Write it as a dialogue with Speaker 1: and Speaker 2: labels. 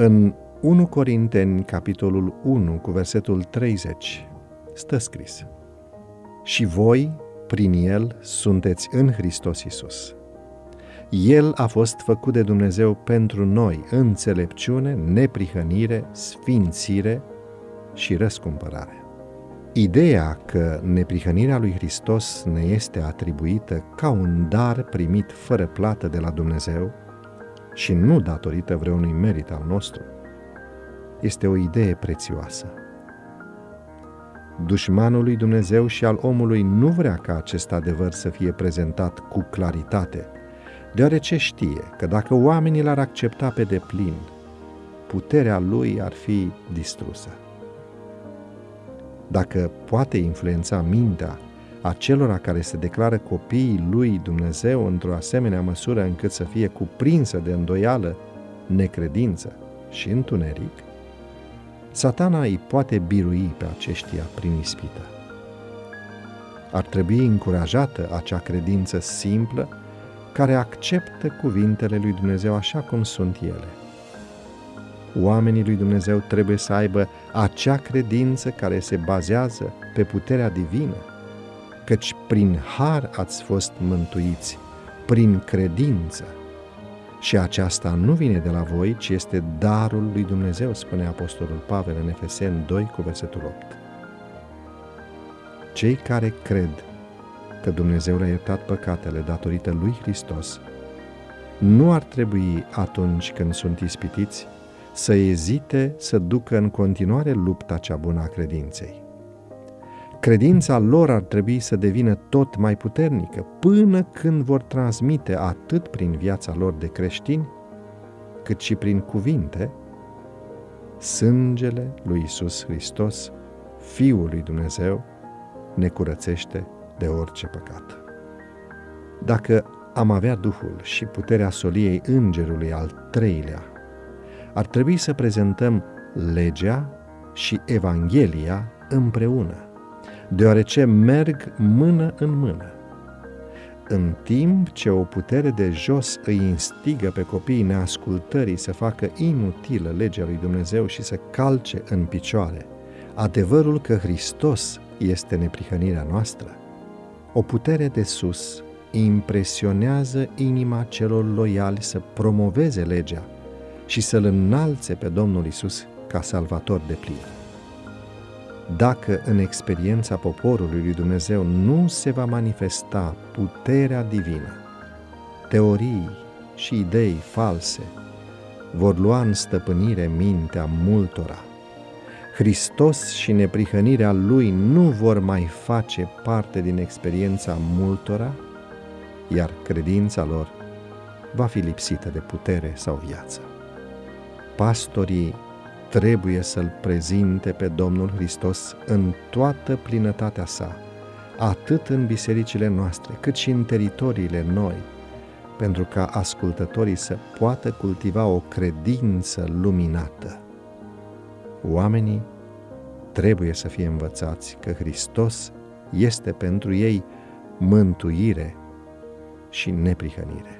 Speaker 1: În 1 Corinteni, capitolul 1, cu versetul 30, stă scris Și voi, prin El, sunteți în Hristos Isus. El a fost făcut de Dumnezeu pentru noi înțelepciune, neprihănire, sfințire și răscumpărare. Ideea că neprihănirea lui Hristos ne este atribuită ca un dar primit fără plată de la Dumnezeu și nu datorită vreunui merit al nostru, este o idee prețioasă. Dușmanul lui Dumnezeu și al omului nu vrea ca acest adevăr să fie prezentat cu claritate, deoarece știe că dacă oamenii l-ar accepta pe deplin, puterea lui ar fi distrusă. Dacă poate influența mintea acelora care se declară copiii lui Dumnezeu într-o asemenea măsură încât să fie cuprinsă de îndoială, necredință și întuneric, satana îi poate birui pe aceștia prin ispită. Ar trebui încurajată acea credință simplă care acceptă cuvintele lui Dumnezeu așa cum sunt ele. Oamenii lui Dumnezeu trebuie să aibă acea credință care se bazează pe puterea divină, căci prin har ați fost mântuiți, prin credință. Și aceasta nu vine de la voi, ci este darul lui Dumnezeu, spune Apostolul Pavel în Efesen 2 cu versetul 8. Cei care cred că Dumnezeu le-a iertat păcatele datorită lui Hristos, nu ar trebui atunci când sunt ispitiți să ezite să ducă în continuare lupta cea bună a credinței. Credința lor ar trebui să devină tot mai puternică până când vor transmite atât prin viața lor de creștini, cât și prin cuvinte, sângele lui Isus Hristos, Fiul lui Dumnezeu, ne curățește de orice păcat. Dacă am avea Duhul și puterea soliei Îngerului al treilea, ar trebui să prezentăm legea și Evanghelia împreună, deoarece merg mână în mână. În timp ce o putere de jos îi instigă pe copiii neascultării să facă inutilă legea lui Dumnezeu și să calce în picioare adevărul că Hristos este neprihănirea noastră, o putere de sus impresionează inima celor loiali să promoveze legea și să-L înalțe pe Domnul Isus ca salvator de plin. Dacă în experiența poporului lui Dumnezeu nu se va manifesta puterea divină, teorii și idei false vor lua în stăpânire mintea multora Hristos și neprihănirea Lui nu vor mai face parte din experiența multora, iar credința lor va fi lipsită de putere sau viață. Pastorii trebuie să-L prezinte pe Domnul Hristos în toată plinătatea sa, atât în bisericile noastre, cât și în teritoriile noi, pentru ca ascultătorii să poată cultiva o credință luminată Oamenii trebuie să fie învățați că Hristos este pentru ei mântuire și neprihănire.